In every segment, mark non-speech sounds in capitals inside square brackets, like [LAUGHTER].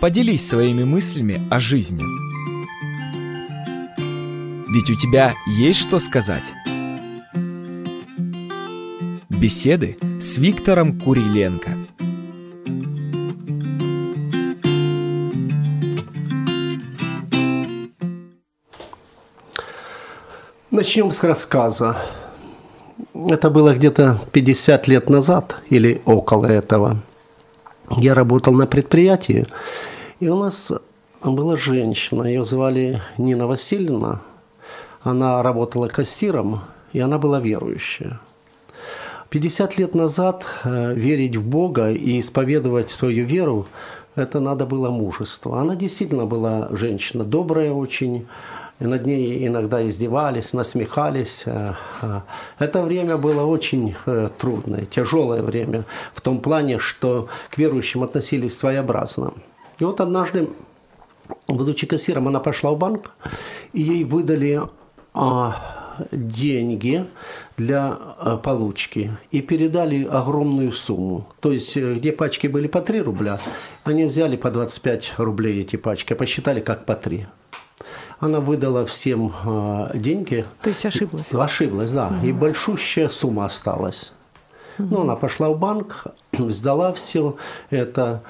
Поделись своими мыслями о жизни. Ведь у тебя есть что сказать. Беседы с Виктором Куриленко. Начнем с рассказа. Это было где-то 50 лет назад или около этого. Я работал на предприятии, и у нас была женщина, ее звали Нина Васильевна. Она работала кассиром, и она была верующая. 50 лет назад э, верить в Бога и исповедовать свою веру, это надо было мужество. Она действительно была женщина добрая очень, и над ней иногда издевались, насмехались. Э, э. Это время было очень трудное, тяжелое время в том плане, что к верующим относились своеобразно. И вот однажды, будучи кассиром, она пошла в банк, и ей выдали а, деньги для а, получки и передали огромную сумму. То есть, э, где пачки были по 3 рубля, они взяли по 25 рублей эти пачки, посчитали как по 3 она выдала всем э, деньги. То есть ошиблась? Ошиблась, да. Угу. И большущая сумма осталась. Угу. Ну, она пошла в банк, [CLEARS THROAT] сдала все это.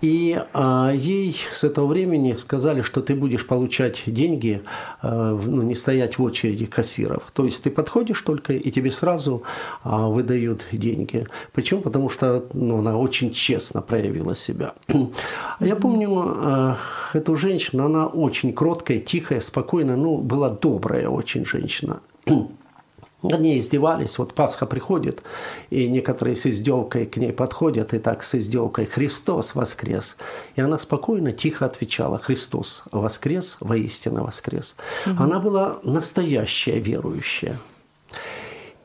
И а, ей с этого времени сказали, что ты будешь получать деньги, а, ну, не стоять в очереди кассиров. То есть ты подходишь только, и тебе сразу а, выдают деньги. Почему? Потому что ну, она очень честно проявила себя. Я помню а, эту женщину, она очень кроткая, тихая, спокойная, ну, была добрая очень женщина. Над ней издевались. Вот Пасха приходит, и некоторые с издевкой к ней подходят, и так с издевкой «Христос воскрес!» И она спокойно, тихо отвечала «Христос воскрес, воистину воскрес!» угу. Она была настоящая верующая.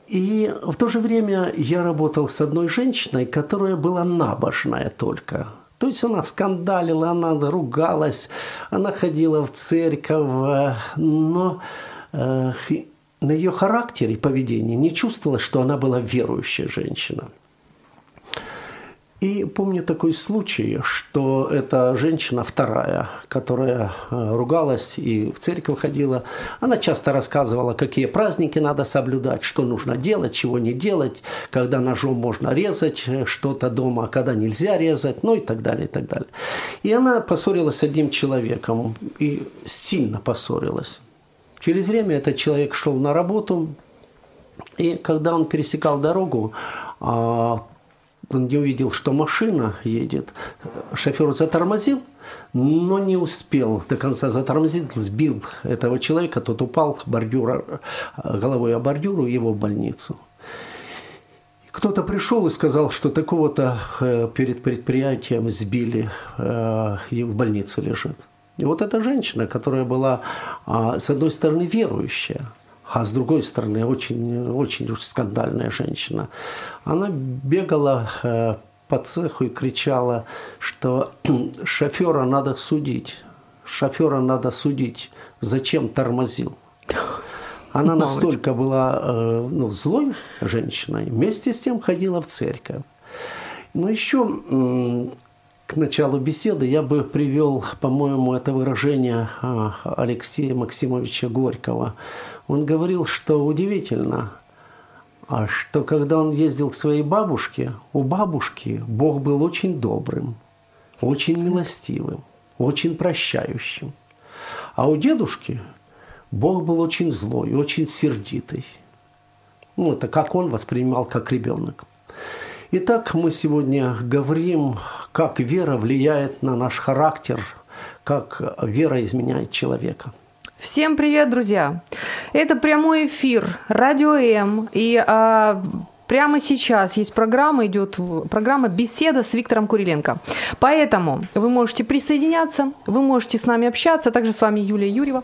И в то же время я работал с одной женщиной, которая была набожная только. То есть она скандалила, она ругалась, она ходила в церковь, но э, на ее характере и поведении не чувствовала, что она была верующая женщина. И помню такой случай, что эта женщина вторая, которая э, ругалась и в церковь ходила, она часто рассказывала, какие праздники надо соблюдать, что нужно делать, чего не делать, когда ножом можно резать э, что-то дома, а когда нельзя резать, ну и так далее, и так далее. И она поссорилась с одним человеком, и сильно поссорилась. Через время этот человек шел на работу, и когда он пересекал дорогу, а, он не увидел, что машина едет. Шофер затормозил, но не успел до конца затормозить, сбил этого человека, тот упал бордюра, головой о бордюру, его в больницу. Кто-то пришел и сказал, что такого-то э, перед предприятием сбили, э, и в больнице лежит. И вот эта женщина, которая была, а, с одной стороны, верующая, а с другой стороны, очень, очень уж скандальная женщина, она бегала э, по цеху и кричала, что [CLEARS THROAT] шофера надо судить, шофера надо судить, зачем тормозил. Она настолько была э, ну, злой женщиной, вместе с тем ходила в церковь. Но еще к началу беседы я бы привел, по-моему, это выражение а, Алексея Максимовича Горького. Он говорил, что удивительно, а что когда он ездил к своей бабушке, у бабушки Бог был очень добрым, очень милостивым, очень прощающим. А у дедушки Бог был очень злой, очень сердитый. Ну, это как он воспринимал как ребенок. Итак, мы сегодня говорим, как вера влияет на наш характер, как вера изменяет человека. Всем привет, друзья! Это прямой эфир Радио М. И а, Прямо сейчас есть программа, идет программа «Беседа с Виктором Куриленко». Поэтому вы можете присоединяться, вы можете с нами общаться, также с вами Юлия Юрьева.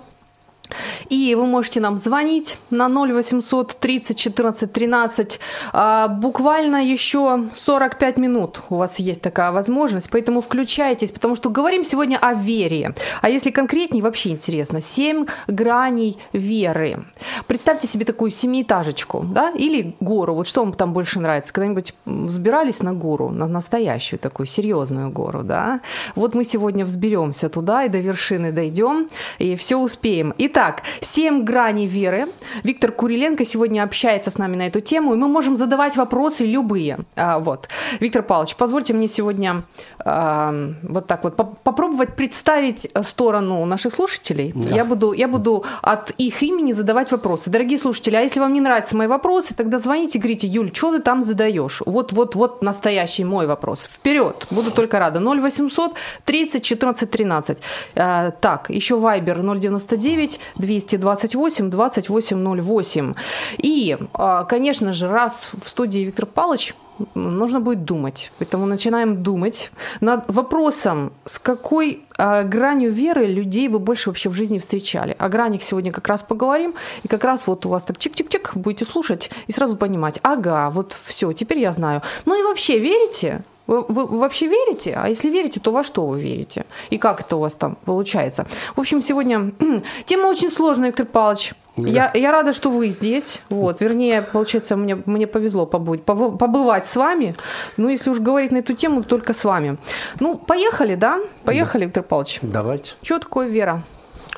И вы можете нам звонить на 0800 30 14 13. А, буквально еще 45 минут у вас есть такая возможность, поэтому включайтесь, потому что говорим сегодня о вере. А если конкретнее, вообще интересно. Семь граней веры. Представьте себе такую семиэтажечку, да, или гору. Вот что вам там больше нравится? Когда-нибудь взбирались на гору, на настоящую такую серьезную гору, да? Вот мы сегодня взберемся туда и до вершины дойдем, и все успеем. Итак, Итак, семь граней веры. Виктор Куриленко сегодня общается с нами на эту тему, и мы можем задавать вопросы любые. А, вот. Виктор Павлович, позвольте мне сегодня а, вот так вот по- попробовать представить сторону наших слушателей. Да. Я, буду, я буду от их имени задавать вопросы. Дорогие слушатели, а если вам не нравятся мои вопросы, тогда звоните, говорите, Юль, что ты там задаешь? Вот, вот, вот настоящий мой вопрос. Вперед, буду только рада. 0800 30 14 13. А, так, еще Вайбер 099 228 2808. И, а, конечно же, раз в студии Виктор Павлович, нужно будет думать. Поэтому начинаем думать над вопросом, с какой э, гранью веры людей вы больше вообще в жизни встречали. О гранях сегодня как раз поговорим. И как раз вот у вас так чик-чик-чик, будете слушать и сразу понимать, ага, вот все, теперь я знаю. Ну и вообще верите? Вы, вы, вообще верите? А если верите, то во что вы верите? И как это у вас там получается? В общем, сегодня [CLEARS THROAT] тема очень сложная, Виктор Павлович. Я, я рада, что вы здесь. Вот, вернее, получается, мне, мне повезло побыть, побывать с вами. Ну, если уж говорить на эту тему, то только с вами. Ну, поехали, да? Поехали, да. Виктор Павлович. Давайте. Что такое вера?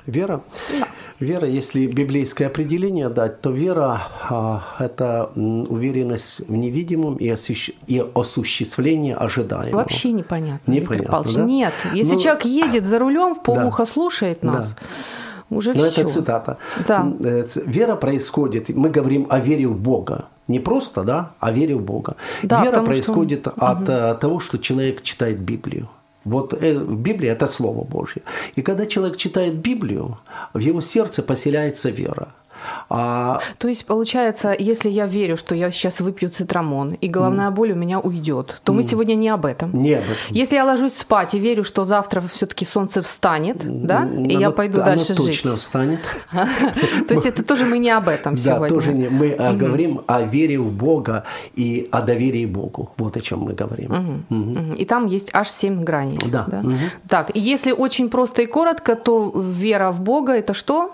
Вера? Да. Вера, если библейское определение дать, то вера а, – это уверенность в невидимом и, осущ... и осуществление ожидаемого. Вообще непонятно, непонятно Виктор Да? Нет, если ну, человек едет за рулем, в полухо да. слушает нас, да. уже Но все. это цитата. Да. Э, вера происходит, мы говорим о вере в Бога. Не просто, да, а вере в Бога. Да, вера происходит что... от угу. того, что человек читает Библию. Вот э, Библия – это Слово Божье. И когда человек читает Библию, в его сердце поселяется вера. А... То есть, получается, если я верю, что я сейчас выпью цитрамон, и головная mm. боль у меня уйдет, то mm. мы сегодня не об этом. Не об этом. Если я ложусь спать и верю, что завтра все-таки солнце встанет, да, и я пойду дальше жить. точно встанет. [LAUGHS] То есть это тоже мы не об этом сегодня. Да, тоже не. Мы говорим о вере в Бога и о доверии Богу. Вот о чем мы говорим. И там есть аж семь граней. Да. Так, если очень просто и коротко, то вера в Бога это что?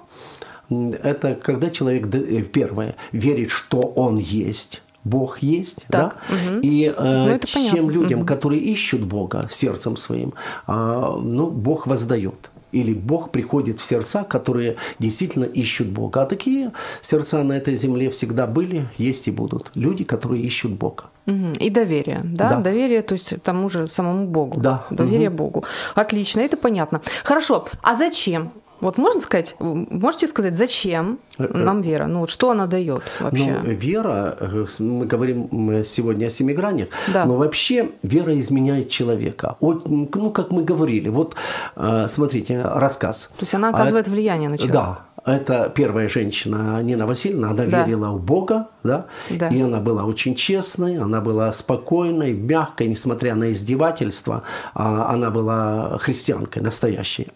Это когда человек, э, первое, верит, что он есть, Бог есть, так, да? Угу. И э, ну, тем людям, угу. которые ищут Бога сердцем своим, э, ну, Бог воздает. Или Бог приходит в сердца, которые действительно ищут Бога. А такие сердца на этой земле всегда были, есть и будут. Люди, которые ищут Бога. И доверие, да? да? Доверие, то есть тому же самому Богу. Да. Доверие угу. Богу. Отлично, это понятно. Хорошо, а зачем вот можно сказать, можете сказать, зачем э, э, нам вера? Ну вот что она дает вообще? Ну, вера, э, мы говорим сегодня о семи гранях, да. но вообще вера изменяет человека. Ну, как мы говорили, вот смотрите, рассказ. То есть она оказывает а, влияние на человека. Да, это первая женщина, Нина Васильевна, она да. верила в Бога, да? да, и она была очень честной, она была спокойной, мягкой, несмотря на издевательства, а, она была христианкой настоящей.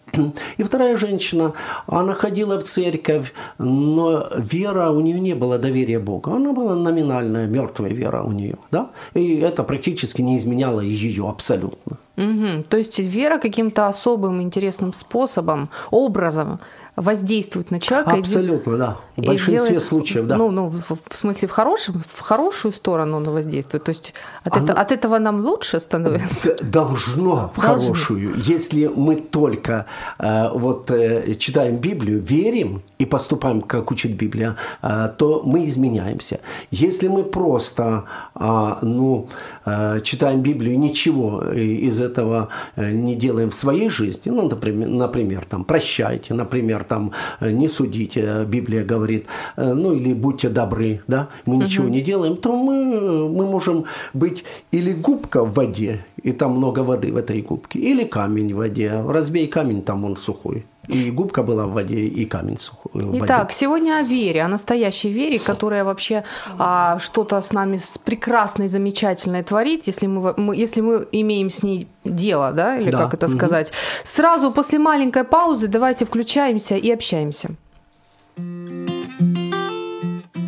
И вторая женщина, она ходила в церковь, но вера, у нее не было доверия Богу, она была номинальная, мертвая вера у нее, да, и это практически не изменяло ее абсолютно. Угу. То есть вера каким-то особым интересным способом, образом воздействует на человека. Абсолютно, и, да. В большинстве делает, случаев, да. Ну, ну в, смысле, в, хорошем, в хорошую сторону она воздействует. То есть от, Она... это, от этого нам лучше становится? Должно в хорошую. Если мы только э, вот э, читаем Библию, верим и поступаем, как учит Библия, э, то мы изменяемся. Если мы просто э, ну, э, читаем Библию и ничего из этого э, не делаем в своей жизни, ну, например, например там, прощайте, например, там, э, не судите, Библия говорит, э, ну или будьте добры, да, мы ничего угу. не делаем, то мы, мы можем быть или губка в воде, и там много воды в этой губке, или камень в воде, разбей камень, там он сухой. И губка была в воде, и камень сухой. В Итак, воде. сегодня о вере, о настоящей вере, которая вообще а, что-то с нами с прекрасной, замечательной творит, если мы, мы, если мы имеем с ней дело, да, или да. как это угу. сказать. Сразу после маленькой паузы давайте включаемся и общаемся.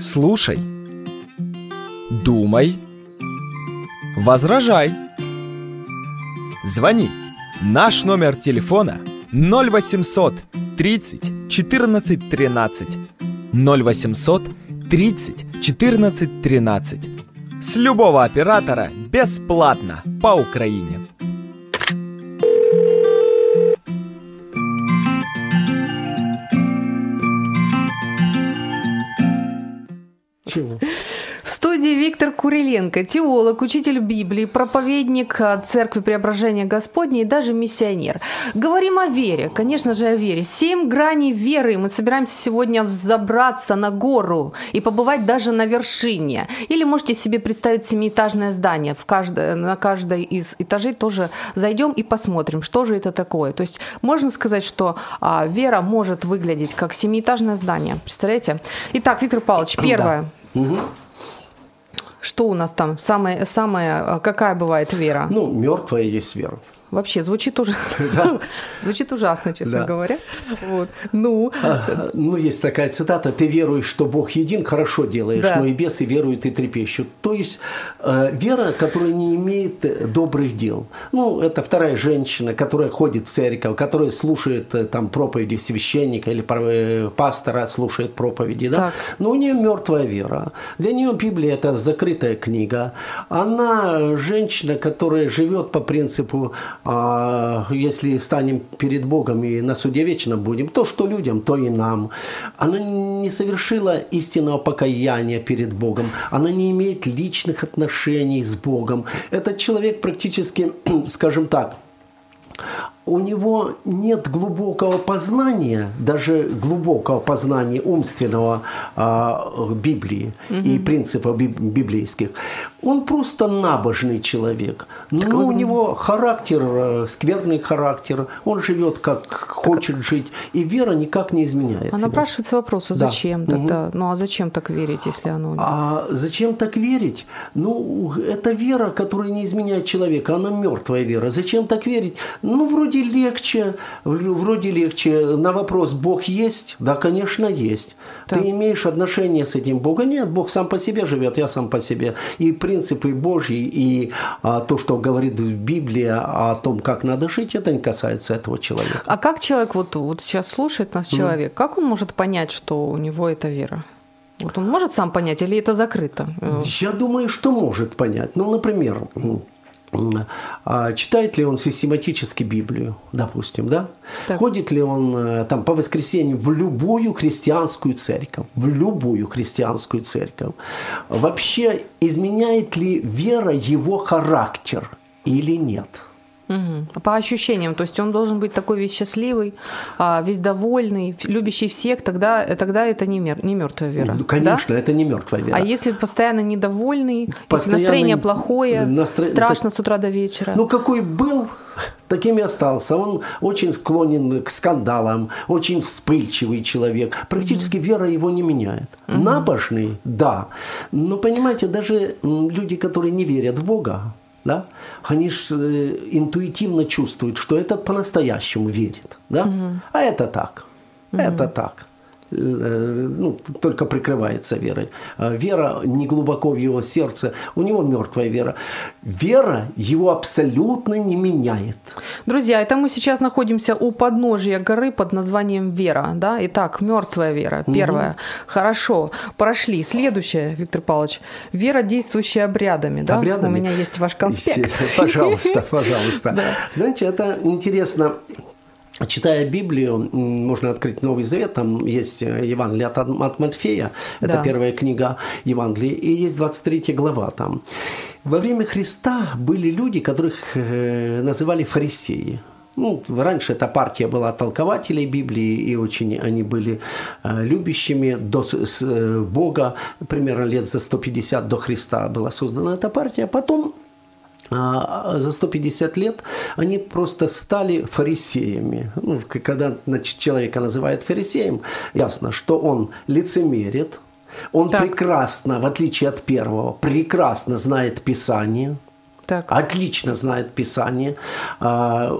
Слушай. Думай. Возражай. Звони. Наш номер телефона 0800 30 14 13. 0800 30 14 13. С любого оператора бесплатно по Украине. Чего? Виктор Куриленко, теолог, учитель Библии, проповедник э, Церкви Преображения Господней и даже миссионер. Говорим о вере, конечно же, о вере. Семь граней веры. Мы собираемся сегодня взобраться на гору и побывать даже на вершине. Или можете себе представить семиэтажное здание. В каждое, на каждой из этажей тоже зайдем и посмотрим, что же это такое. То есть можно сказать, что а, вера может выглядеть как семиэтажное здание. Представляете? Итак, Виктор Павлович, первое. Мгм. Что у нас там? Самая, самая, какая бывает вера? Ну, мертвая есть вера. Вообще звучит уже, [LAUGHS] [LAUGHS] звучит ужасно, честно Да. говоря. Вот. Ну, А, Ну, есть такая цитата, ты веруешь, что Бог един, хорошо делаешь, Да. но и бесы веруют и трепещут. То есть э, вера, которая не имеет э, добрых дел. Ну, это вторая женщина, которая ходит в церковь, которая слушает э, там проповеди священника или э, пастора, слушает проповеди, да? Так. Но у нее мертвая вера. Для нее Библия это закрытая книга. Она женщина, которая живет по принципу, а, если станем перед Богом и на суде вечном будем, то что людям, то и нам. Она не совершила истинного покаяния перед Богом. Она не имеет личных отношений с Богом. Этот человек практически, [CLEARS THROAT] скажем так, у него нет глубокого познания, даже глубокого познания умственного а, Библии и принципов биб- библейских. Он просто набожный человек. Но у него характер, э, скверный характер. Он живет как хочет жить. И вера никак не изменяет. а напрашивается вопрос, а Да. зачем Мгм. тогда? Ну, а зачем так верить, если оно... А зачем так верить? Ну, это вера, которая не изменяет человека, она мертвая вера. Зачем так верить? Ну, вроде легче, в- вроде легче. На вопрос, Бог есть? Да, конечно, есть. Так. Ты имеешь отношение с этим Богом? Нет, Бог сам по себе живет, я сам по себе. И принципы Божьи, и а, то, что говорит Библия о том, как надо жить, это не касается этого человека. А как человек, вот, вот сейчас слушает нас человек, как он может понять, что у него это вера? Вот он может сам понять, или это закрыто? Я думаю, что может понять. Ну, например, читает ли он систематически Библию, допустим, да? Так. Ходит ли он э, там по воскресеньям в любую христианскую церковь, в любую христианскую церковь? Вообще изменяет ли вера его характер или нет? Мгм. По ощущениям, то есть он должен быть такой весь счастливый, а, весь довольный, любящий всех, тогда, тогда это не, мер, не мертвая вера. Ну, да? конечно, это не мертвая вера. А если постоянно недовольный, если Постоянно настроение не- плохое, настро- страшно с утра до вечера? Ну, какой был, таким и остался. Он очень склонен к скандалам, очень вспыльчивый человек. Практически вера его не меняет. Набожный, да. Но, понимаете, даже люди, которые не верят в Бога, да, они ж э, интуитивно чувствуют, что этот по-настоящему верит. Да? А это так. Это так. Э, ну, только прикрывается верой. А Вера не глубоко в его сердце, у него мертвая вера. Вера его абсолютно не меняет. Друзья, это мы сейчас находимся у подножия горы под названием Вера. Да? Итак, мертвая вера. Первая. Хорошо. Прошли. Следующее, Виктор Павлович. Вера, действующая обрядами. Да? Обрядами? У меня есть ваш конспект. Пожалуйста, [LAUGHS] пожалуйста. Знаете, это интересно. Читая Библию, можно открыть Новый Завет, там есть э, Евангелие от, от Матфея, это Да. первая книга Евангелия, и есть 23 глава там. Во время Христа были люди, которых э, называли фарисеи. Ну, раньше эта партия была толкователей Библии, и очень они были э, любящими до, с, Бога. Примерно лет за 150 до Христа была создана эта партия. Потом за 150 лет они просто стали фарисеями. Ну, когда значит, человека называют фарисеем, ясно, что он лицемерит, он Так. прекрасно, в отличие от первого, прекрасно знает Писание. Так. Отлично знает Писание. А,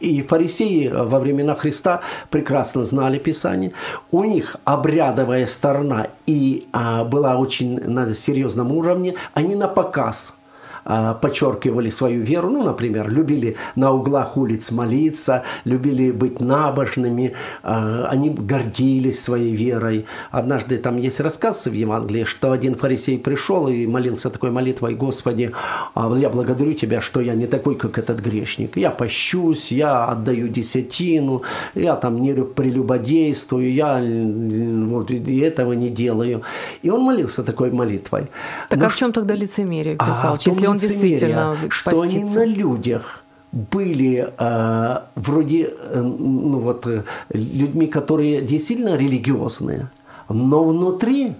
и фарисеи во времена Христа прекрасно знали Писание. У них обрядовая сторона и а, была очень на серьезном уровне. Они на показ – а, подчеркивали свою веру, ну, например, любили на углах улиц молиться, любили быть набожными, а, они гордились своей верой. Однажды там есть рассказ в Евангелии, что один фарисей пришел и молился такой молитвой, Господи, а, я благодарю Тебя, что я не такой, как этот грешник. Я пощусь, я отдаю десятину, я там не прелюбодействую, я вот, и этого не делаю. И он молился такой молитвой. Так Но, а в чем тогда лицемерие, а, если он он действительно что они на людях были э, вроде э, ну вот э, людьми, которые действительно религиозные, но внутри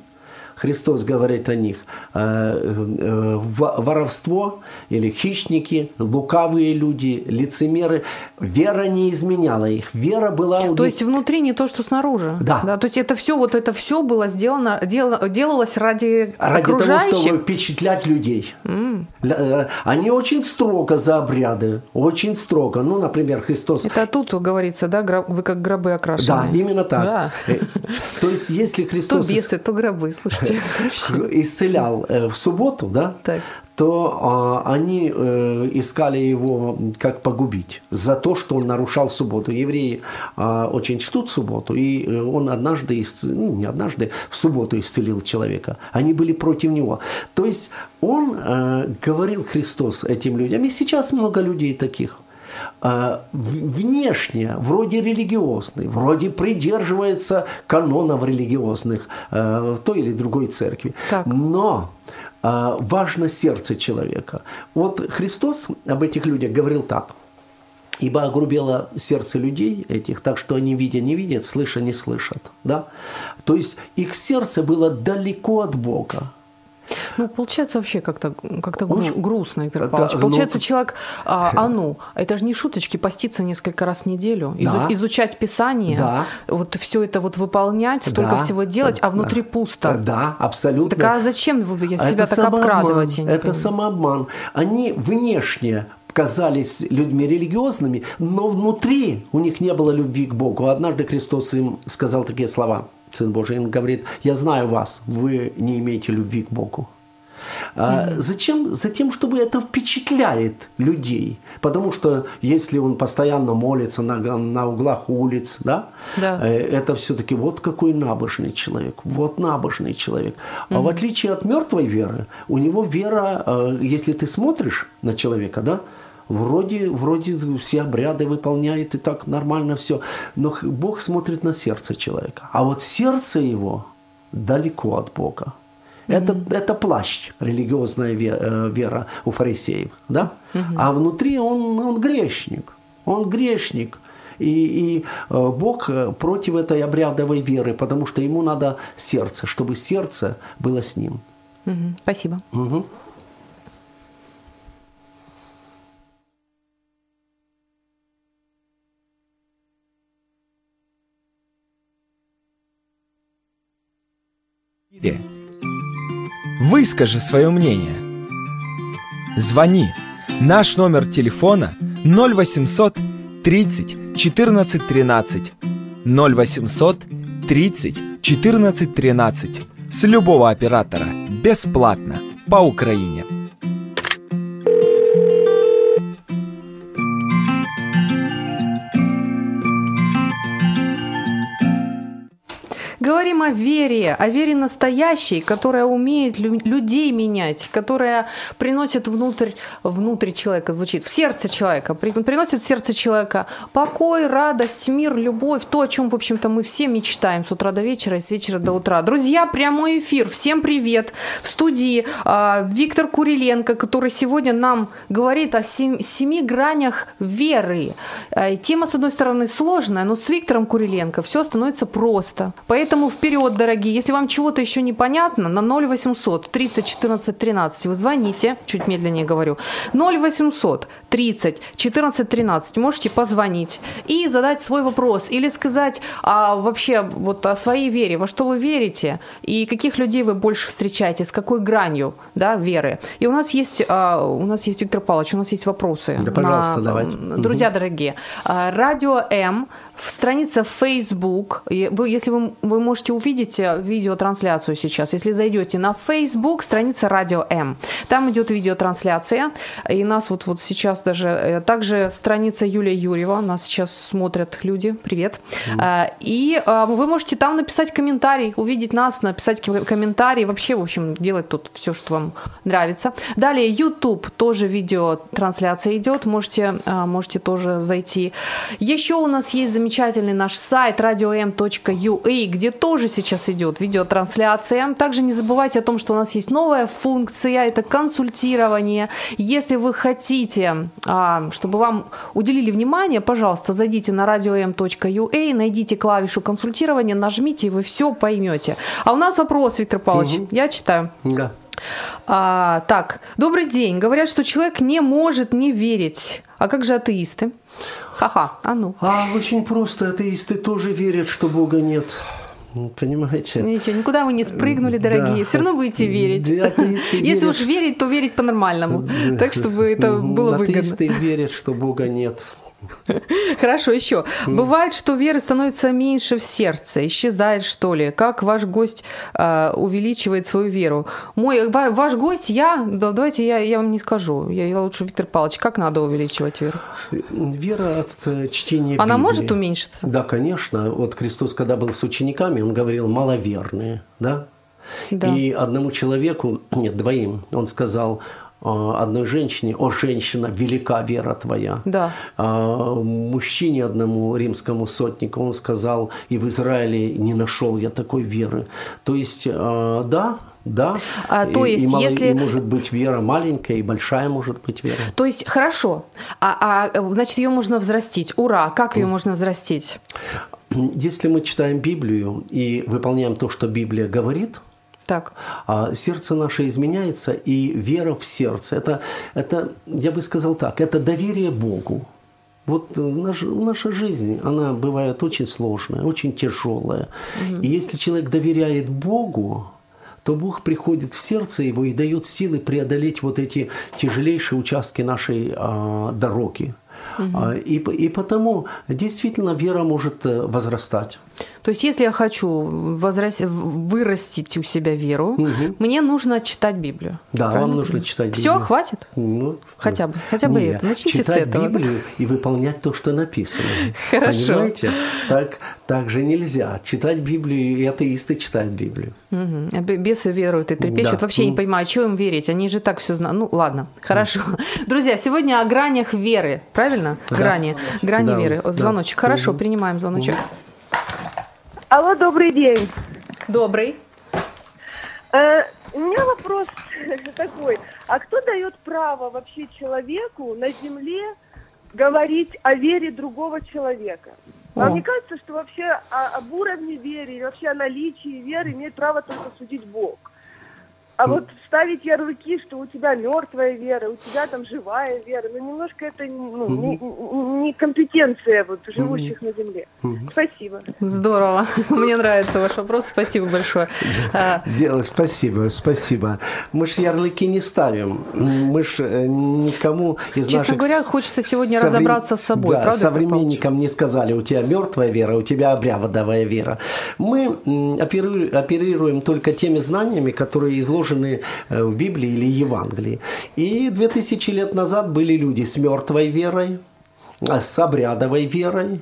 Христос говорит о них, э, э, воровство или хищники, лукавые люди, лицемеры. Вера не изменяла их. Вера была у То них... есть внутри не то, что снаружи. Да. да. То есть это все, вот это все было сделано, дел, делалось ради Ради окружающих? того, чтобы впечатлять людей. Mm. Они очень строго за обряды, очень строго. Ну, например, Христос... Это тут говорится, да, вы как гробы окрашены. Да, именно так. Да. То есть если Христос... То бесы, то гробы, слушайте. [LAUGHS] исцелял э, в субботу, да, так. то а, они э, искали его как погубить за то, что он нарушал субботу. Евреи а, очень чтут субботу, и э, он однажды, ну, не однажды, в субботу исцелил человека. Они были против него. То есть он говорил Христос этим людям, и сейчас много людей таких. А, внешне вроде религиозный, вроде придерживается канонов религиозных э, той или другой церкви. Так. Но а, важно сердце человека. Вот Христос об этих людях говорил так. Ибо огрубело сердце людей этих, так что они видя не видят, слыша не слышат. Да? То есть их сердце было далеко от Бога. Ну, получается вообще как-то как гру- ну, грустно, Виктор Павлович. Это, получается, ну, человек, а, [LAUGHS] а ну, это же не шуточки, поститься несколько раз в неделю, да. изучать Писание, да. вот все это вот выполнять, столько да. всего делать, а внутри да. пусто. Да, абсолютно. Так а зачем вы себя это так обкрадывать? Это понимаю. самообман. Они внешне казались людьми религиозными, но внутри у них не было любви к Богу. Однажды Христос им сказал такие слова – Сын Божий, он говорит, я знаю вас, вы не имеете любви к Богу. А mm-hmm. Зачем? Затем, чтобы это впечатляет людей. Потому что если он постоянно молится на, на углах улиц, да, да. Э, это все-таки вот какой набожный человек, вот набожный человек. Mm-hmm. А в отличие от мертвой веры, у него вера, э, если ты смотришь на человека, да, Вроде, вроде все обряды выполняет и так нормально все. Но Бог смотрит на сердце человека. А вот сердце его далеко от Бога. Mm-hmm. Это, это плащ, религиозная э, вера у фарисеев. Да? Mm-hmm. А внутри он, он грешник. Он грешник. И, и э, Бог э, против этой обрядовой веры, потому что ему надо сердце, чтобы сердце было с ним. Угу, спасибо. Угу. Выскажи свое мнение. Звони. Наш номер телефона 0800 30 14 13 0800 30 14 13 с любого оператора бесплатно по Украине. Говорим о вере, о вере настоящей, которая умеет людей менять, которая приносит внутрь, внутрь человека, звучит, в сердце человека, приносит в сердце человека покой, радость, мир, любовь, то, о чем, в общем-то, мы все мечтаем с утра до вечера и с вечера до утра. Друзья, прямой эфир, всем привет. В студии э, Виктор Куриленко, который сегодня нам говорит о семи, семи гранях веры. Э, тема, с одной стороны, сложная, но с Виктором Куриленко все становится просто. Поэтому вперед дорогие. Если вам чего-то еще непонятно, на 0800 30 14 13 вы звоните, чуть медленнее говорю, 0800 30 14 13 можете позвонить и задать свой вопрос или сказать а, вообще вот о своей вере, во что вы верите и каких людей вы больше встречаете, с какой гранью да, веры. И у нас есть, а, у нас есть Виктор Павлович, у нас есть вопросы. Да, пожалуйста, на, давайте. Друзья дорогие, а, радио М страница Facebook. Вы, если вы, вы можете увидеть э, видеотрансляцию сейчас, если зайдете на Facebook, страница Радио М. Там идет видеотрансляция. И нас вот, вот сейчас даже... Э, также страница Юлия Юрьева. Нас сейчас смотрят люди. Привет. Mm. И вы можете там написать комментарий, увидеть нас, написать комментарий. Вообще, в общем, делать тут все, что вам нравится. Далее YouTube. Тоже видеотрансляция идет. Можете, можете тоже зайти. Еще у нас есть замечательный наш сайт radio.m.ua, где тоже сейчас идет видеотрансляция. Также не забывайте о том, что у нас есть новая функция, это консультирование. Если вы хотите, а, чтобы вам уделили внимание, пожалуйста, зайдите на radio.m.ua, найдите клавишу консультирования, нажмите, и вы все поймете. А у нас вопрос, Виктор Павлович, угу. я читаю. Да. А, так, добрый день. Говорят, что человек не может не верить. А как же атеисты? Ха-ха, а ну. А очень просто, атеисты тоже верят, что Бога нет. Понимаете? Ничего, никуда вы не спрыгнули, дорогие. Да. Все равно будете верить. Атеисты Если верят, уж верить, то верить по-нормальному. Так, чтобы это было выгодно. Атеисты верят, что Бога нет. [LAUGHS] Хорошо, еще. Бывает, что веры становится меньше в сердце, исчезает, что ли? Как ваш гость э, увеличивает свою веру? Мой, ваш гость, я, да, давайте я, я вам не скажу. Я, я лучше Виктор Павлович, как надо увеличивать веру? Вера от э, чтения Она Библии. может уменьшиться? Да, конечно. Вот Христос, когда был с учениками, он говорил маловерные, да? Да. И одному человеку, [CLEARS THROAT] нет, двоим, он сказал, одной женщине, о, женщина, велика вера твоя. Да. А, мужчине одному римскому сотнику он сказал, и в Израиле не нашел я такой веры. То есть, а, да, да. А, то есть, и, мало, если... и может быть вера маленькая, и большая может быть вера. То есть, хорошо. А, а значит, ее можно взрастить. Ура! Как ее можно взрастить? Если мы читаем Библию и выполняем то, что Библия говорит – так. А сердце наше изменяется, и вера в сердце. Это, это, я бы сказал так, это доверие Богу. Вот наша, наша жизнь, она бывает очень сложная, очень тяжелая. Угу. И если человек доверяет Богу, то Бог приходит в сердце его и дает силы преодолеть вот эти тяжелейшие участки нашей а, дороги. Угу. И, и потому действительно вера может э, возрастать. То есть, если я хочу возраст... вырастить у себя веру, угу. мне нужно читать Библию. Да, правильно? вам нужно читать Библию. Все, хватит? Ну, хотя бы, хотя бы нет, это. Начните читать с этого. Библию и выполнять то, что написано. [LAUGHS] Хорошо. Понимаете? Так, так же нельзя. Читать Библию, и атеисты читают Библию. Угу. Бесы веруют и трепещут. Да. Вообще не понимаю, что им верить. Они же так все знают. Ну, ладно, хорошо. [LAUGHS] Друзья, сегодня о гранях веры. Правильно? Да. Грани. Грани да, веры. Звоночек. Да. Хорошо, угу. принимаем звоночек. Угу. Алло, добрый день. Добрый. Э, у меня вопрос [LAUGHS] такой. А кто дает право вообще человеку на земле говорить о вере другого человека? Вам о. не кажется, что вообще о, об уровне веры, вообще о наличии веры имеет право только судить Бог? А вот ставить ярлыки, что у тебя мертвая вера, у тебя там живая вера, ну немножко это ну, не, не компетенция вот живущих на земле. Спасибо. Здорово. [LAUGHS] Мне нравится ваш вопрос. Спасибо большое. А, Дело, спасибо, спасибо. Мы же ярлыки не ставим. Мы же э, никому из Честно наших... говоря, хочется сегодня соврем... разобраться с собой. Да, правда, современникам не сказали, у тебя мертвая вера, у тебя обрядовая вера. Мы оперируем только теми знаниями, которые изложены э, в Библии или Евангелии. И 2000 лет назад были люди с мертвой верой, а с обрядовой верой,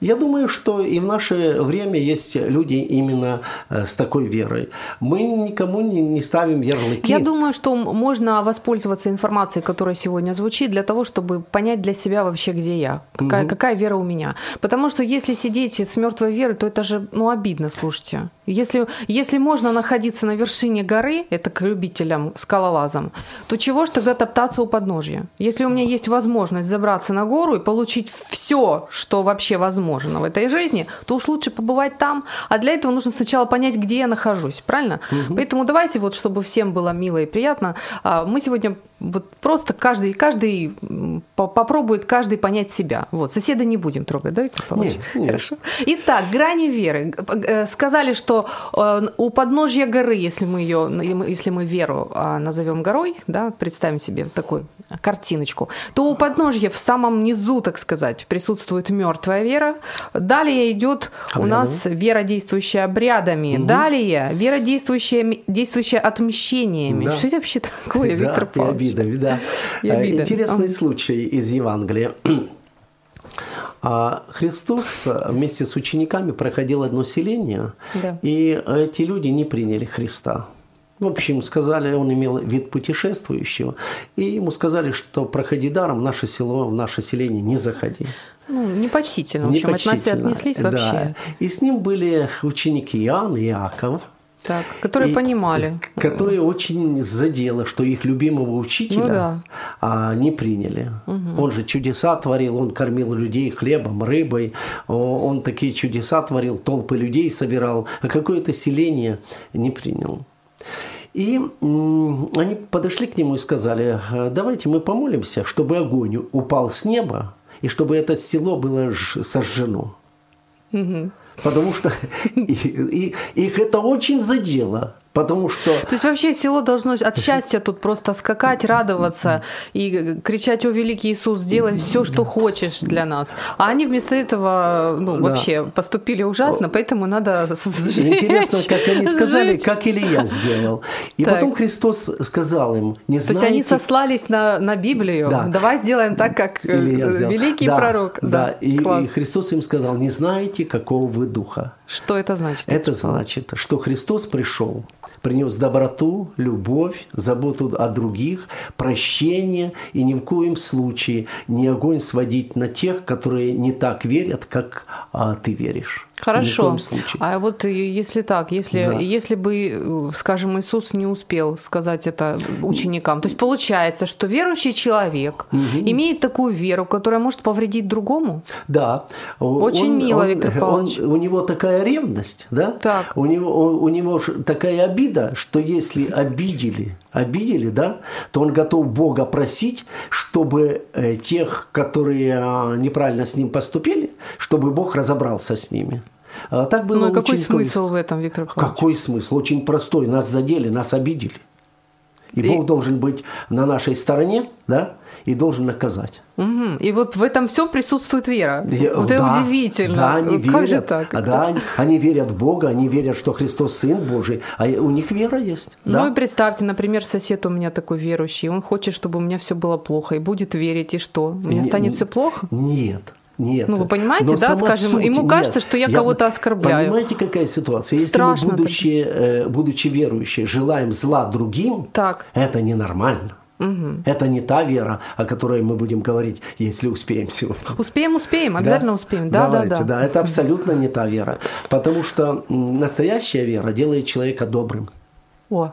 я думаю, что и в наше время есть люди именно э, с такой верой. Мы никому не, ставим ярлыки. Я думаю, что можно воспользоваться информацией, которая сегодня звучит, для того, чтобы понять для себя вообще, где я, какая, угу. какая вера у меня. Потому что если сидеть с мертвой верой, то это же ну, обидно, слушайте. Если, если можно находиться на вершине горы, это к любителям, скалолазам, то чего ж тогда топтаться у подножья? Если у меня есть возможность забраться на гору и получить все, что вообще возможно в этой жизни, то уж лучше побывать там. А для этого нужно сначала понять, где я нахожусь, правильно? Угу. Поэтому давайте вот, чтобы всем было мило и приятно, а, мы сегодня вот просто каждый, каждый попробует каждый понять себя. Вот, соседа не будем трогать, да, Виктор Павлович? Нет, нет. Хорошо. Итак, грани веры. Э, сказали, что э, у подножья горы, если мы ее, если мы веру а, назовем горой, да, представим себе такую картиночку, то у подножья в самом низу, так сказать, присутствует мертвая вера. Далее идет у нас вера, действующая обрядами. Угу. Далее вера, действующая, действующая отмещениями. Да. Что это вообще такое, да, Виктор Павлович? видами, да. [LAUGHS] Э, интересный случай из Евангелия. [CLEARS THROAT] А Христос вместе с учениками проходил одно селение, да. и эти люди не приняли Христа. В общем, сказали, он имел вид путешествующего, и ему сказали, что проходи даром в наше село, в наше селение не заходи. Ну, непочтительно, в общем, отнеслись вообще. Да. И с ним были ученики Иоанн и Иаков – так, которые и, понимали. Которые очень задело, что их любимого учителя ну, да. а, не приняли. Угу. Он же чудеса творил, он кормил людей хлебом, рыбой, он такие чудеса творил, толпы людей собирал, а какое-то селение не принял. И они подошли к нему и сказали, давайте мы помолимся, чтобы огонь упал с неба, и чтобы это село было сожжено. Угу потому что [LAUGHS] их это очень задело. Потому что... То есть вообще село должно от счастья тут просто скакать, радоваться и кричать, о, великий Иисус, сделай все, что хочешь для нас. А они вместо этого, ну, да. вообще поступили ужасно, поэтому надо сжечь. Интересно, как они сказали, сжечь. как Илья сделал. И так. потом Христос сказал им, не То знаете... есть они сослались на, на Библию. Да. Давай сделаем так, как э, великий да, пророк. Да, да. И, и Христос им сказал, не знаете, какого вы духа. Что это значит? Это значит, что Христос пришел принес доброту, любовь, заботу о других, прощение и ни в коем случае не огонь сводить на тех, которые не так верят, как а, ты веришь. Хорошо. А вот если так, если, да. если бы, э, скажем, Иисус не успел сказать это ученикам, то есть получается, что верующий человек угу. имеет такую веру, которая может повредить другому? Да. Очень он, мило, он, Виктор Павлович. Он, у него такая ревность, да? Так. У него, у, у него такая обида, что если обидели, обидели, да, то он готов Бога просить, чтобы э, тех, которые э, неправильно с ним поступили, чтобы Бог разобрался с ними. А так было ну, какой смысл в этом, Виктор Павлович? Какой смысл? Очень простой. Нас задели, нас обидели. И, и Бог должен быть на нашей стороне, да, и должен наказать. Угу. И вот в этом всем присутствует вера. Я, вот да, это удивительно. Да, они как верят, же так? Да, они, они верят в Бога, они верят, что Христос Сын Божий, а у них вера есть. Ну да? и представьте, например, сосед у меня такой верующий, он хочет, чтобы у меня все было плохо, и будет верить, и что? У меня не, станет все плохо? Нет. Нет. Ну, вы понимаете, Но да, скажем, суть, ему кажется, нет, что я, я кого-то оскорбляю. Понимаете, какая ситуация? Если Страшно мы, будучи, э, будучи верующие, желаем зла другим, так. это ненормально. Угу. Это не та вера, о которой мы будем говорить, если успеем сегодня. Успеем, успеем, обязательно да? успеем. Да, Давайте, да, да. Да, это абсолютно не та вера. Потому что настоящая вера делает человека добрым. О,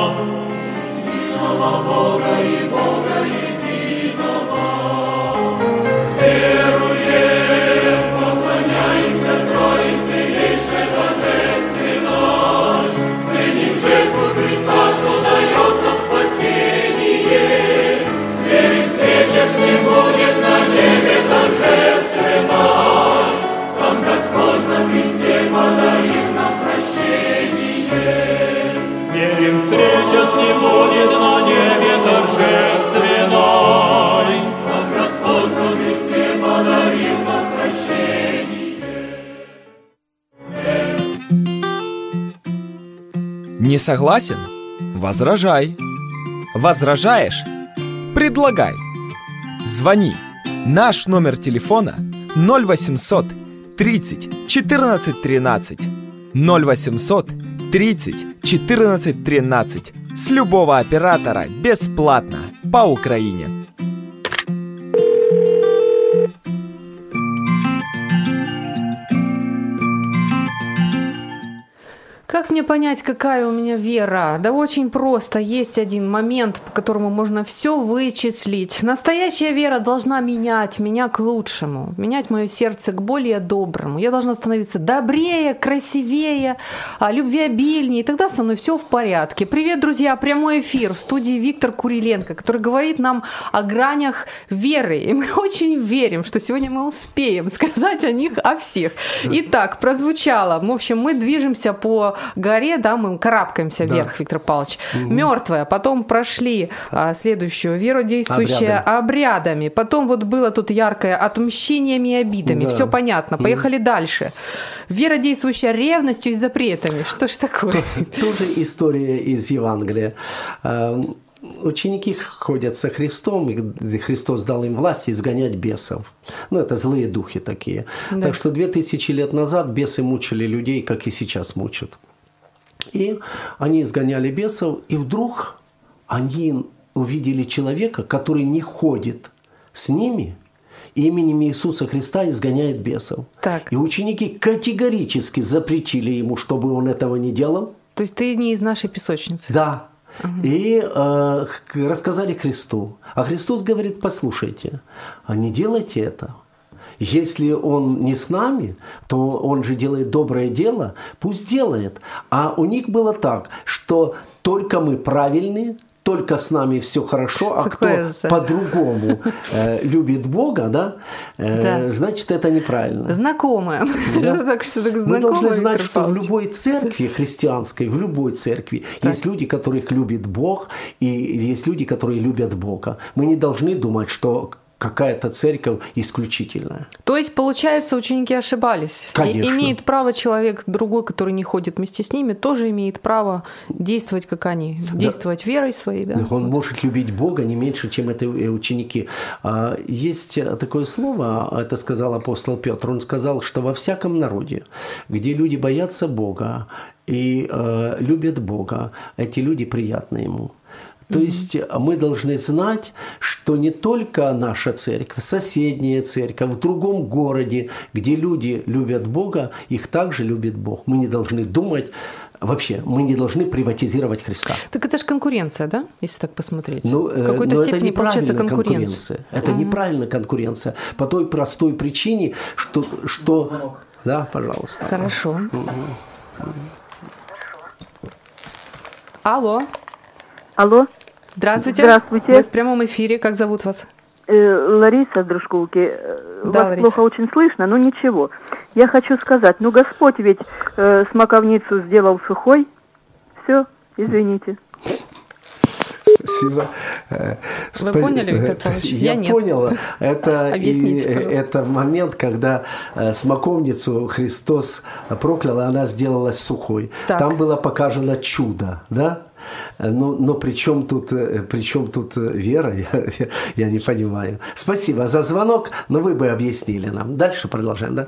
Не согласен? Возражай. Возражаешь? Предлагай. Звони. Наш номер телефона 0800 30 14 13 0800 30 14 13 с любого оператора бесплатно по Украине. Как мне понять, какая у меня вера? Да очень просто. Есть один момент, по которому можно все вычислить. Настоящая вера должна менять меня к лучшему, менять мое сердце к более доброму. Я должна становиться добрее, красивее, а, любвеобильнее, и тогда со мной все в порядке. Привет, друзья! Прямой эфир в студии Виктор Куриленко, который говорит нам о гранях веры. И мы [LAUGHS] очень верим, что сегодня мы успеем [LAUGHS] сказать о них о всех. Итак, прозвучало. В общем, мы движемся по горе, да, мы карабкаемся Да. вверх, Виктор Павлович. Мертвая, потом прошли а, следующую веру, действующая Обрядами. обрядами. Потом вот было тут яркое отмщениями и обидами. Да. Все понятно. Поехали дальше. Вера, действующая ревностью и запретами. Что ж такое? Тоже история из Евангелия. Эм, Ученики ходят со Христом, и Христос дал им власть изгонять бесов. Ну, это злые духи такие. Да. Так что две тысячи лет назад бесы мучили людей, как и сейчас мучат. И они изгоняли бесов, и вдруг они увидели человека, который не ходит с ними, именем Иисуса Христа изгоняет бесов. Так. И ученики категорически запретили ему, чтобы он этого не делал. То есть ты не из нашей песочницы? Да. И э, рассказали Христу. А Христос говорит, послушайте, а не делайте это. Если он не с нами, то он же делает доброе дело, пусть делает. А у них было так, что только мы правильные, только с нами все хорошо, а Что кто такое за- по-другому э, любит Бога, да, э, Да. значит это неправильно. Знакомая. [LAUGHS] Это так все так Мы знакомо, должны знать, Виктор что в Павлович. любой церкви христианской, в любой церкви есть люди, которых любит Бог, и есть люди, которые любят Бога. Мы не должны думать, что какая-то церковь исключительная. То есть, получается, ученики ошибались. И Конечно. имеет право человек другой, который не ходит вместе с ними, тоже имеет право действовать, как они. Действовать верой своей, да? Он может любить Бога не меньше, чем это э, ученики. А, Есть э, такое слово, это сказал апостол Петр. Он сказал, что во всяком народе, где люди боятся Бога и э, любят Бога, эти люди приятны ему. То есть э, мы должны знать, что не только наша церковь, соседняя церковь, в другом городе, где люди любят Бога, их также любит Бог. Мы не должны думать, вообще, мы не должны приватизировать Христа. Так это же конкуренция, да? Если так посмотреть. Ну, в э, какой-то но степени это получается неправильная конкуренция. конкуренция. Это неправильная конкуренция. По той простой причине, что... что... Да, пожалуйста. Хорошо. Алло, Алло, здравствуйте. Здравствуйте. Вы в прямом эфире. Как зовут вас? э, Лариса Дружковки. Э, Да, Вас Лариса. плохо очень слышно, но ничего. Я хочу сказать, ну Господь ведь э, смоковницу сделал сухой. Все, извините. Спасибо. Э, Вы поняли, Виктор Павлович? Я, Я нет. понял. Это, [LAUGHS] и, Объясните, пожалуйста. это момент, когда смоковницу Христос проклял, и она сделалась сухой. Так. Там было показано чудо, да? Э, Ну, но при чем тут, э, при чем тут э, вера, [LAUGHS] я, я- не понимаю. Спасибо за звонок, но вы бы объяснили нам. Дальше продолжаем, да?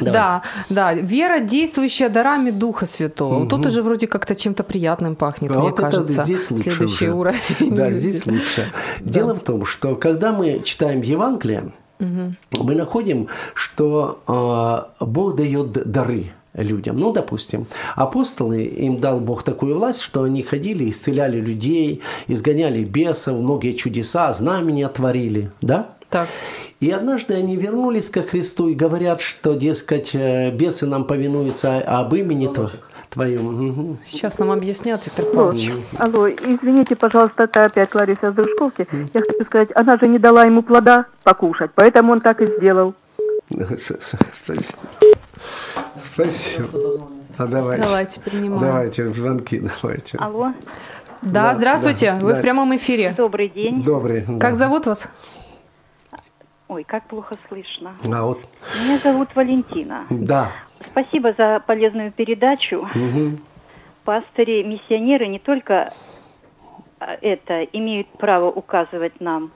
Давай. Да, да. Вера, действующая дарами Духа Святого. Вот Тут уже вроде как-то чем-то приятным пахнет, А мне вот кажется. это здесь лучше Следующий уже. уровень. Да, здесь лучше. [LAUGHS] Дело в том, что когда мы читаем Евангелие, мы находим, что а, Бог дает дары людям. Ну, допустим, апостолы, им дал Бог такую власть, что они ходили, исцеляли людей, изгоняли бесов, многие чудеса, знамения творили, да? Так. И однажды они вернулись ко Христу и говорят, что, дескать, э, бесы нам повинуются об имени Тво- Твоем. Сейчас нам объяснят, Виктор Павлович. алло, извините, пожалуйста, это опять Лариса Дружковки. Я хочу сказать, она же не дала ему плода покушать, поэтому он так и сделал. [LAUGHS] Спасибо. Спасибо. А давайте. Давайте принимаем. Давайте, звонки давайте. Алло, Да, Да, здравствуйте. да, Вы да. в прямом эфире. добрый день. Добрый. Как да. зовут вас? Ой, как плохо слышно. А вот, Меня зовут Валентина. да. Спасибо за полезную передачу. пастыри, миссионеры не только а, это имеют право указывать нам,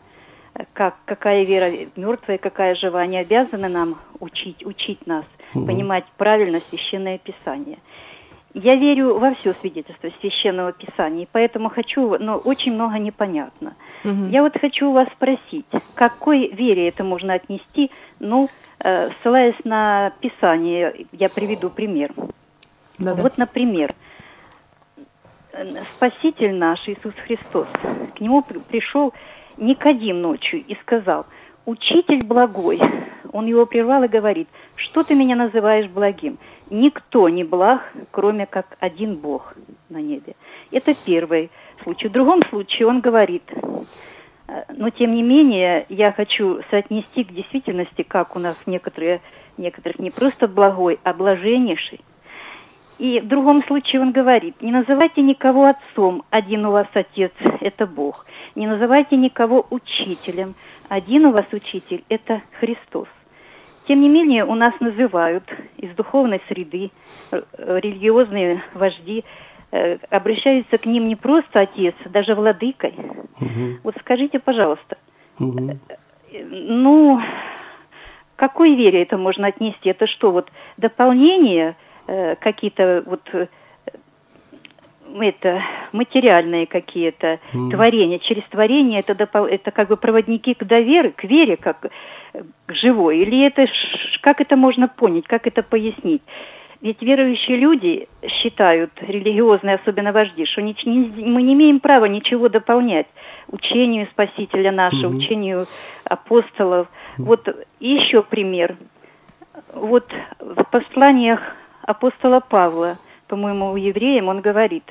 как, какая вера мертвая, какая жива. Они обязаны нам учить, учить нас, угу. понимать правильно священное писание. Я верю во все свидетельство священного писания, поэтому хочу, но очень много непонятно. Угу. Я вот хочу вас спросить, какой вере это можно отнести, ну, э, ссылаясь на писание, я приведу пример. Да-да. Вот, например, Спаситель наш Иисус Христос, к нему пришел Никодим ночью и сказал, «Учитель благой». Он его прервал и говорит, «Что ты меня называешь благим? Никто не благ, кроме как один Бог на небе». Это первый случай. В другом случае он говорит, но тем не менее я хочу соотнести к действительности, как у нас некоторые, некоторых не просто благой, а блаженнейший. И в другом случае он говорит, не называйте никого отцом, один у вас отец – это Бог. Не называйте никого учителем, один у вас учитель – это Христос. Тем не менее, у нас называют из духовной среды э, религиозные вожди, э, обращаются к ним не просто отец, даже владыкой. Угу. Вот скажите, пожалуйста, угу. ну, какой вере это можно отнести? Это что, вот дополнение – какие-то вот это материальные какие-то mm. творения. Через творение это, это как бы проводники к довере, к вере, как к живой. Или это как это можно понять, как это пояснить? Ведь верующие люди считают, религиозные, особенно вожди, что не, не, мы не имеем права ничего дополнять учению Спасителя нашего, mm-hmm. учению апостолов. Mm-hmm. Вот еще пример. Вот в посланиях апостола Павла, по-моему, у евреям, он говорит,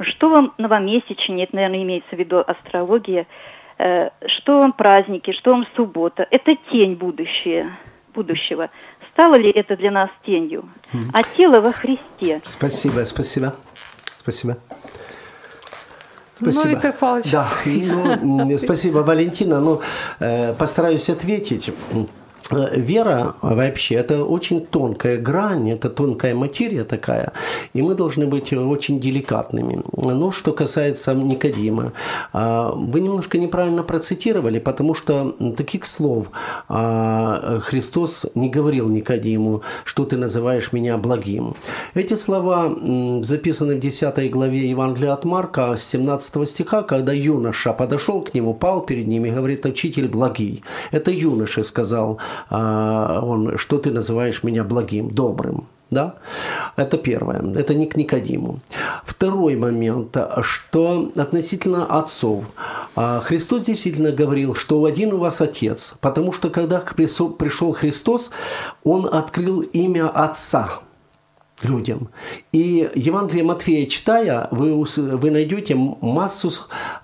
что вам новомесячные, это, наверное, имеется в виду астрология, э, что вам праздники, что вам суббота, это тень будущее, будущего. Стало ли это для нас тенью? А тело во Христе. Спасибо, спасибо. Спасибо. Ну, спасибо. Ну, Виктор Павлович. Да, ну, спасибо, Валентина. Ну, э, постараюсь ответить. Э, вера вообще это очень тонкая грань, это тонкая материя такая, и мы должны быть очень деликатными. Но что касается Никодима, а, вы немножко неправильно процитировали, потому что таких слов а, Христос не говорил Никодиму, что ты называешь меня благим. Эти слова записаны в 10 главе Евангелия от Марка, 17 стиха, когда юноша подошел к нему, пал перед ним и говорит, учитель благий. Это юноша сказал, он, что ты называешь меня благим, добрым. Да? Это первое. Это не к Никодиму. Второй момент, что относительно отцов. А, Христос действительно говорил, что один у вас отец, потому что когда пришел Христос, он открыл имя Отца – людям. И Евангелие Матфея читая, вы, вы найдете массу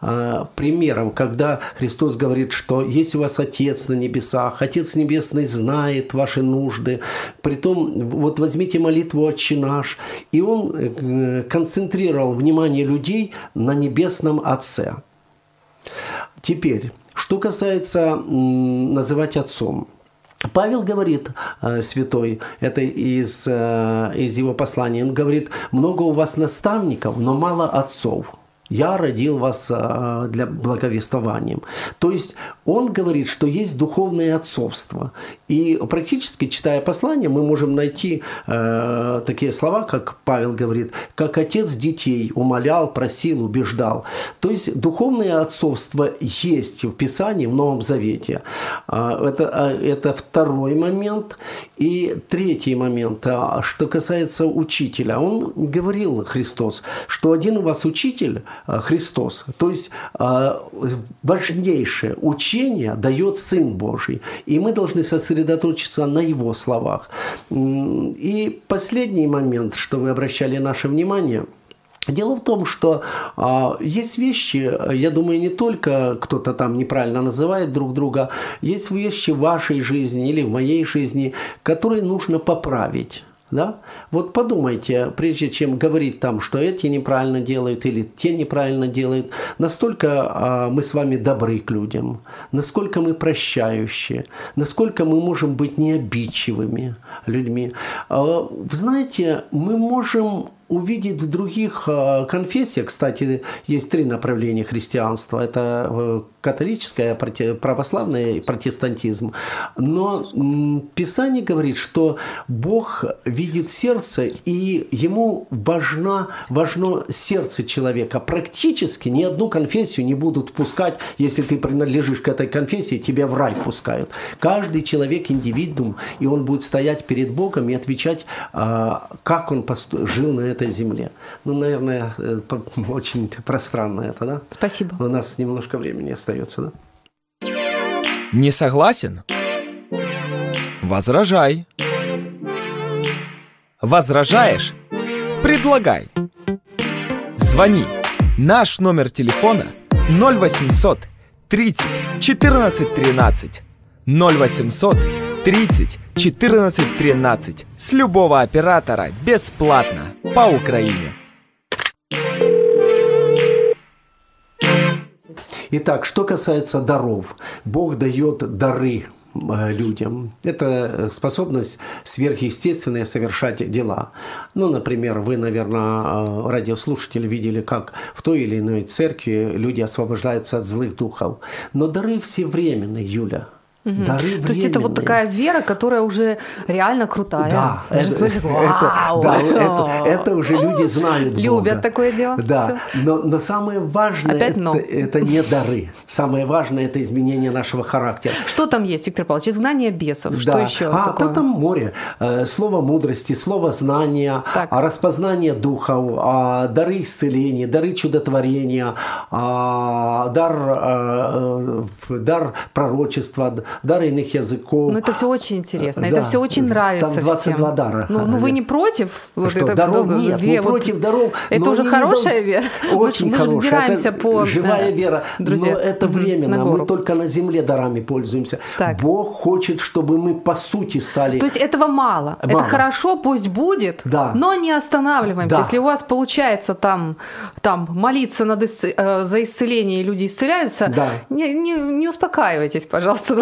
э, примеров, когда Христос говорит, что есть у вас Отец на небесах, Отец Небесный знает ваши нужды. Притом, вот возьмите молитву «Отче наш», и Он э, концентрировал внимание людей на Небесном Отце. Теперь, что касается называть Отцом – Павел говорит, э, святой, это из, э, из его послания, он говорит, много у вас наставников, но мало отцов я родил вас а, для благовествования. То есть он говорит, что есть духовное отцовство. И практически, читая послание, мы можем найти э, такие слова, как Павел говорит, как отец детей умолял, просил, убеждал. То есть духовное отцовство есть в Писании, в Новом Завете. А, это, а, это второй момент. И третий момент, что касается учителя. Он говорил, Христос, что один у вас учитель, Христос. То есть э, важнейшее учение дает Сын Божий, и мы должны сосредоточиться на Его словах. И последний момент, что вы обращали наше внимание – Дело в том, что а, есть вещи, я думаю, не только кто-то там неправильно называет друг друга, есть вещи в вашей жизни или в моей жизни, которые нужно поправить. Да? Вот подумайте, прежде чем говорить там, что эти неправильно делают или те неправильно делают, настолько а, мы с вами добры к людям, насколько мы прощающие, насколько мы можем быть необидчивыми людьми. А, вы знаете, мы можем увидит в других э, конфессиях, кстати, есть три направления христианства. Это э, католическое, православное и протестантизм. Но Писание говорит, что Бог видит сердце, и ему важно, важно сердце человека. Практически ни одну конфессию не будут пускать, если ты принадлежишь к этой конфессии, тебя в рай пускают. Каждый человек индивидуум, и он будет стоять перед Богом и отвечать, а, как он жил на этой земле. Ну, наверное, э, очень пространно это, да? Спасибо. У нас немножко времени остается, да? Не согласен? Возражай. Возражаешь? Предлагай. Звони. Наш номер телефона 0800 30 14 13 0800 30 14 13 с любого оператора бесплатно по Украине. Итак, что касается даров. Бог дает дары э, людям. Это способность сверхъестественная совершать дела. Ну, например, вы, наверное, э, радиослушатели видели, как в той или иной церкви люди освобождаются от злых духов. Но дары все временные, Юля. Угу. Дары То есть это вот такая вера, которая уже реально крутая. Да, это, слышишь, это, да это, это уже люди [GASPS] знают Любят Бога. такое дело. Да, но, но самое важное Опять это, это не дары. Самое важное это изменение нашего характера. Что там есть, Виктор Павлович? Изгнание бесов. Да. Что еще? А такое? там море. Э, слово мудрости, слово знания, так. А распознание духов, а дары исцеления, дары чудотворения, а дар, э, э, дар пророчества, дар иных языков. Ну, это все очень интересно, да. это все очень нравится Там 22 всем. дара. Ну, ну, вы не против? Что, это, даров ну, нет, ве, мы вот против даров. Это уже хорошая вера? Очень мы, хорошая. Мы вздираемся по... Живая вера, друзья. но это угу, временно. Мы только на земле дарами пользуемся. Так. Бог хочет, чтобы мы по сути стали... То есть этого мало. мало. Это хорошо, пусть будет, да. но не останавливаемся. Да. Если у вас получается там, там молиться над исц... Э, за исцеление, и люди исцеляются, да. не, не, не успокаивайтесь, пожалуйста,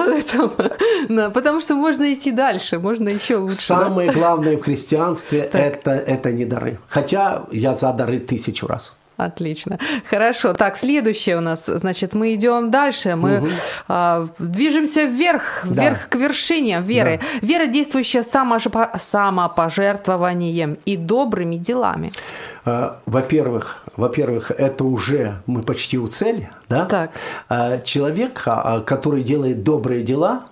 Да, [LAUGHS] потому что можно идти дальше, можно еще лучше. Самое главное в христианстве это, это не дары. Хотя я за дары тысячу раз. Отлично. Хорошо. Так, следующее у нас, значит, мы идем дальше. Мы угу. э, движемся вверх, вверх да. к вершине веры. Да. Вера, действующая самопожертвованием и добрыми делами. А, во-первых, во-первых, это уже мы почти у цели, да? Так. А, человек, который делает добрые дела,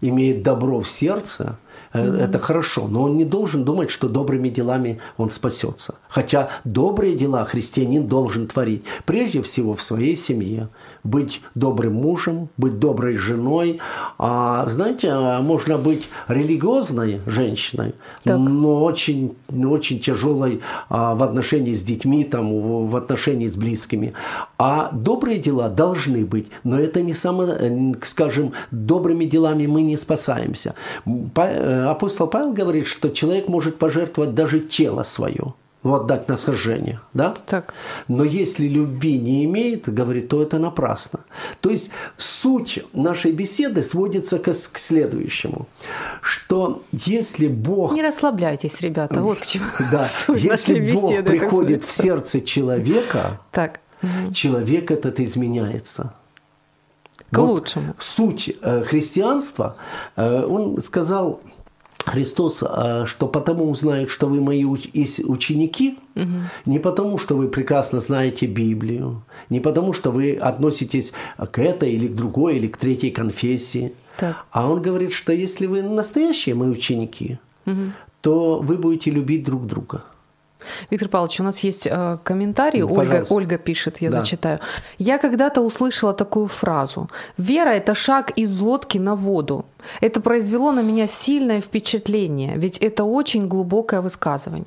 имеет добро в сердце, mm-hmm. это хорошо, но он не должен думать, что добрыми делами он спасется. Хотя добрые дела христианин должен творить прежде всего в своей семье, быть добрым мужем, быть доброй женой. А, знаете, а, можно быть религиозной женщиной, так. но очень, очень тяжелой а, в отношении с детьми, там, в отношении с близкими. А добрые дела должны быть, но это не само, скажем, добрыми делами мы не спасаемся. Э, апостол Павел говорит, что человек может пожертвовать даже тело свое ну, отдать на сожжение, да? Так. Но если любви не имеет, говорит, то это напрасно. То есть суть нашей беседы сводится к, к следующему, что если Бог... Не расслабляйтесь, ребята, вот к чему. [LAUGHS] Да, [LAUGHS] если Бог беседы, приходит в сердце человека, так. человек этот изменяется. К вот лучшему. Суть э, христианства, э, он сказал, Христос, а, что потому узнают, что вы мои ученики, угу. не потому, что вы прекрасно знаете Библию, не потому, что вы относитесь к этой или к другой, или к третьей конфессии. Так. А он говорит, что если вы настоящие мои ученики, угу. то вы будете любить друг друга. Виктор Павлович, у нас есть э, комментарий. Ну, Ольга, Ольга пишет, я да. зачитаю. Я когда-то услышала такую фразу. Вера – это шаг из лодки на воду. Это произвело на меня сильное впечатление, ведь это очень глубокое высказывание.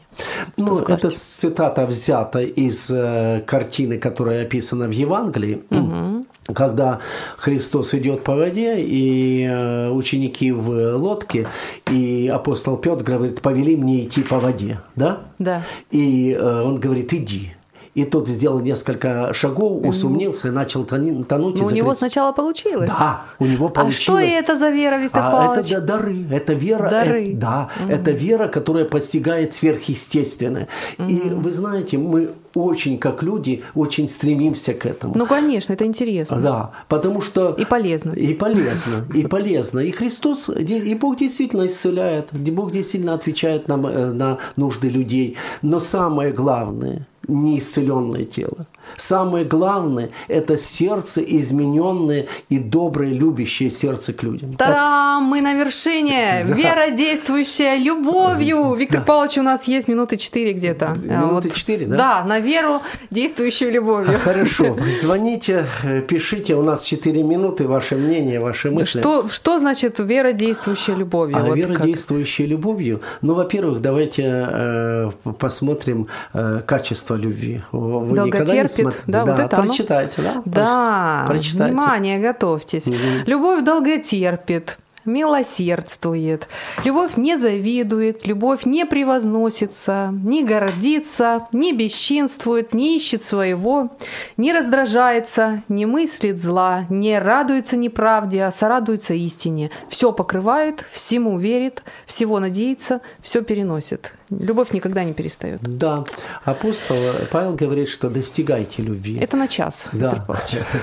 Что ну, скажете? эта цитата взята из э, картины, которая описана в Евангелии. Угу когда Христос идет по воде, и э, ученики в лодке, и апостол Петр говорит, повели мне идти по воде, да? Да. И э, он говорит, иди. и тот сделал несколько шагов, усомнился и начал тонуть. и Ну, у него сначала получилось. Да, у него А получилось. что это за вера, Виктор А Павлович? это да- дары, это вера, Дары. э- да, это вера, которая постигает сверхъестественное. И вы знаете, мы очень, как люди, очень стремимся к этому. Ну, конечно, это интересно. Да, потому что... И полезно. И полезно, и полезно. И Христос, и Бог действительно исцеляет, и Бог действительно отвечает нам э, на нужды людей. Но самое главное, не исцеленное тело. Самое главное – это сердце, измененное и доброе, любящее сердце к людям. Та-дам! Мы на вершине! [LAUGHS] Вера, действующая любовью! Виктор Павлович, у нас есть минуты четыре где-то. А, Минуты четыре, да? Да, на веру, действующую любовью. [LAUGHS] Хорошо, звоните, э, пишите, у нас 4 минуты, ваше мнение, ваши мысли. Что, что значит вера, действующая любовью? А Вот вера, как? действующая любовью. Ну, во-первых, давайте э, посмотрим э, качество любви. Вы никогда не Долготерпит, смотрите? да, вот это оно. прочитайте, да? Да, Прочитайте. внимание, готовьтесь. Любовь долготерпит, милосердствует, любовь не завидует, любовь не превозносится, не гордится, не бесчинствует, не ищет своего, не раздражается, не мыслит зла, не радуется неправде, а сорадуется истине. Все покрывает, всему верит, всего надеется, все переносит. Любовь никогда не перестает. Да, апостол Павел говорит, что достигайте любви. Это на час. Да.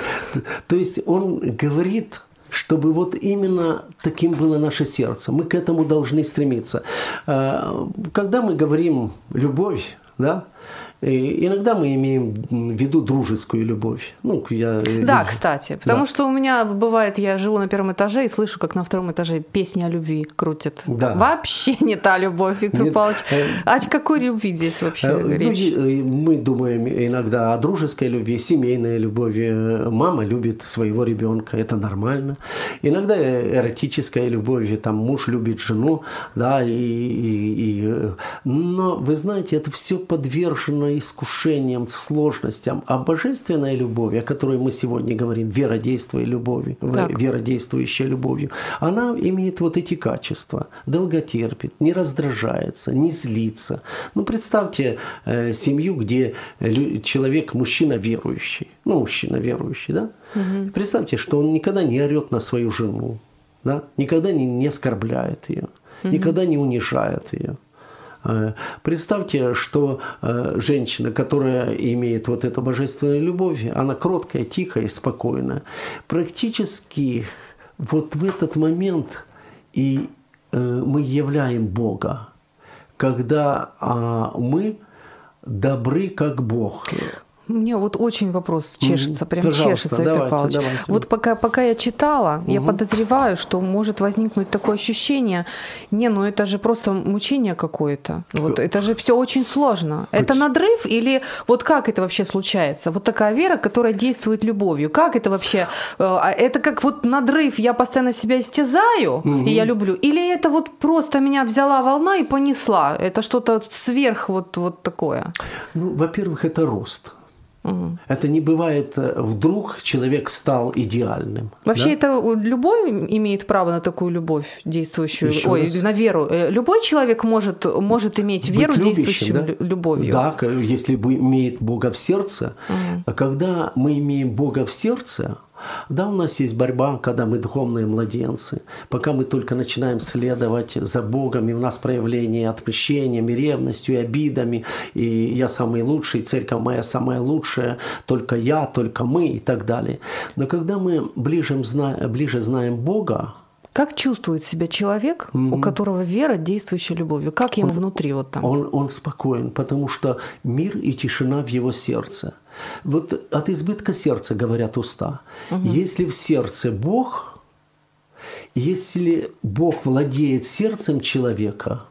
[LAUGHS] То есть он говорит, чтобы вот именно таким было наше сердце. Мы к этому должны стремиться. А, Когда мы говорим любовь, да, и иногда мы имеем в виду дружескую любовь. Ну, я, Да, кстати, потому Да. что у меня бывает, я живу на первом этаже и слышу, как на втором этаже песни о любви крутят. Да. Вообще не та любовь, Виктор Нет, Павлович. э, А о какой любви здесь вообще Э, речь? Люди, э, мы думаем иногда о дружеской любви, семейной любви. Э, Мама любит своего ребенка, это нормально. Иногда э, эротическая любовь, там муж любит жену, да, и, и- и, э, но вы знаете, это все подвержено искушениям, сложностям. А божественная любовь, о которой мы сегодня говорим, вера, действие, любовью, Так. вера, действующая любовью, она имеет вот эти качества. Долготерпит, не раздражается, не злится. Ну, представьте э, семью, где человек, мужчина верующий. Ну, мужчина верующий, да? Представьте, что он никогда не орет на свою жену, да? Никогда не, не оскорбляет ее, никогда не унижает ее. Э, Представьте, что э, женщина, которая имеет вот эту божественную любовь, она кроткая, тихая и спокойная. Практически вот в этот момент и э, мы являем Бога, когда а, мы добры, как Бог. Мне вот очень вопрос чешется, прям Пожалуйста, чешется, Виктор давайте, Павлович. давайте. Вот пока, пока я читала, я подозреваю, что может возникнуть такое ощущение, не, ну это же просто мучение какое-то. Вот это же все очень сложно. Это надрыв или вот как это вообще случается? Вот такая вера, которая действует любовью. Как это вообще? Э, а Это как вот надрыв, я постоянно себя истязаю, и я люблю. Или это вот просто меня взяла волна и понесла? Это что-то сверх вот, вот такое. Ну, во-первых, это рост. Это не бывает э, вдруг человек стал идеальным. Вообще да? это любой имеет право на такую любовь действующую, Еще ой, раз. на веру. Э, Любой человек может, может иметь Быть веру, любящим, действующую да? лю- любовью. Да, если бы имеет Бога в сердце. А когда мы имеем Бога в сердце, да, у нас есть борьба, когда мы духовные младенцы. Пока мы только начинаем следовать за Богом, и у нас проявление отмщением, и ревностью, и обидами, и я самый лучший, церковь моя самая лучшая, только я, только мы и так далее. Но когда мы ближе, ближе знаем Бога, Как чувствует себя человек, у которого вера, действующая любовью? Как ему внутри вот там? Он, он спокоен, потому что мир и тишина в его сердце. Вот от избытка сердца говорят уста. Если в сердце Бог, если Бог владеет сердцем человека,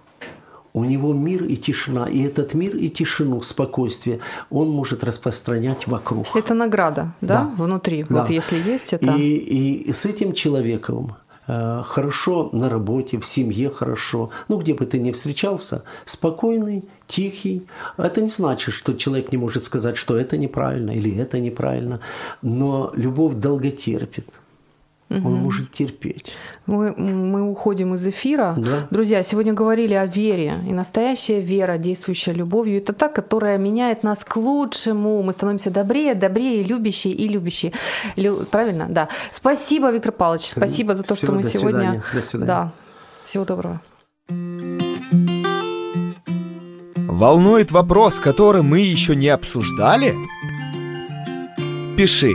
у него мир и тишина. И этот мир и тишину, спокойствие, он может распространять вокруг. Это награда, да, Да. внутри? Да. Вот если есть это... И, и с этим человеком хорошо на работе, в семье хорошо, ну где бы ты ни встречался, спокойный, тихий. Это не значит, что человек не может сказать, что это неправильно или это неправильно, но любовь долготерпит. Угу. Он может терпеть. Мы, мы уходим из эфира. Да. Друзья, сегодня говорили о вере. И настоящая вера, действующая любовью, это та, которая меняет нас к лучшему. Мы становимся добрее, добрее, любящие и любящие. Лю... Правильно? Да. Спасибо, Виктор Павлович. Спасибо за то, Всего что мы до сегодня... Свидания. До свидания. Да. Всего доброго. Волнует вопрос, который мы еще не обсуждали? Пиши.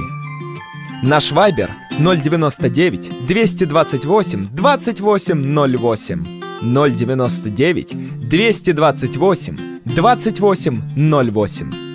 Наш вайбер 099 228 2808 099 228 2808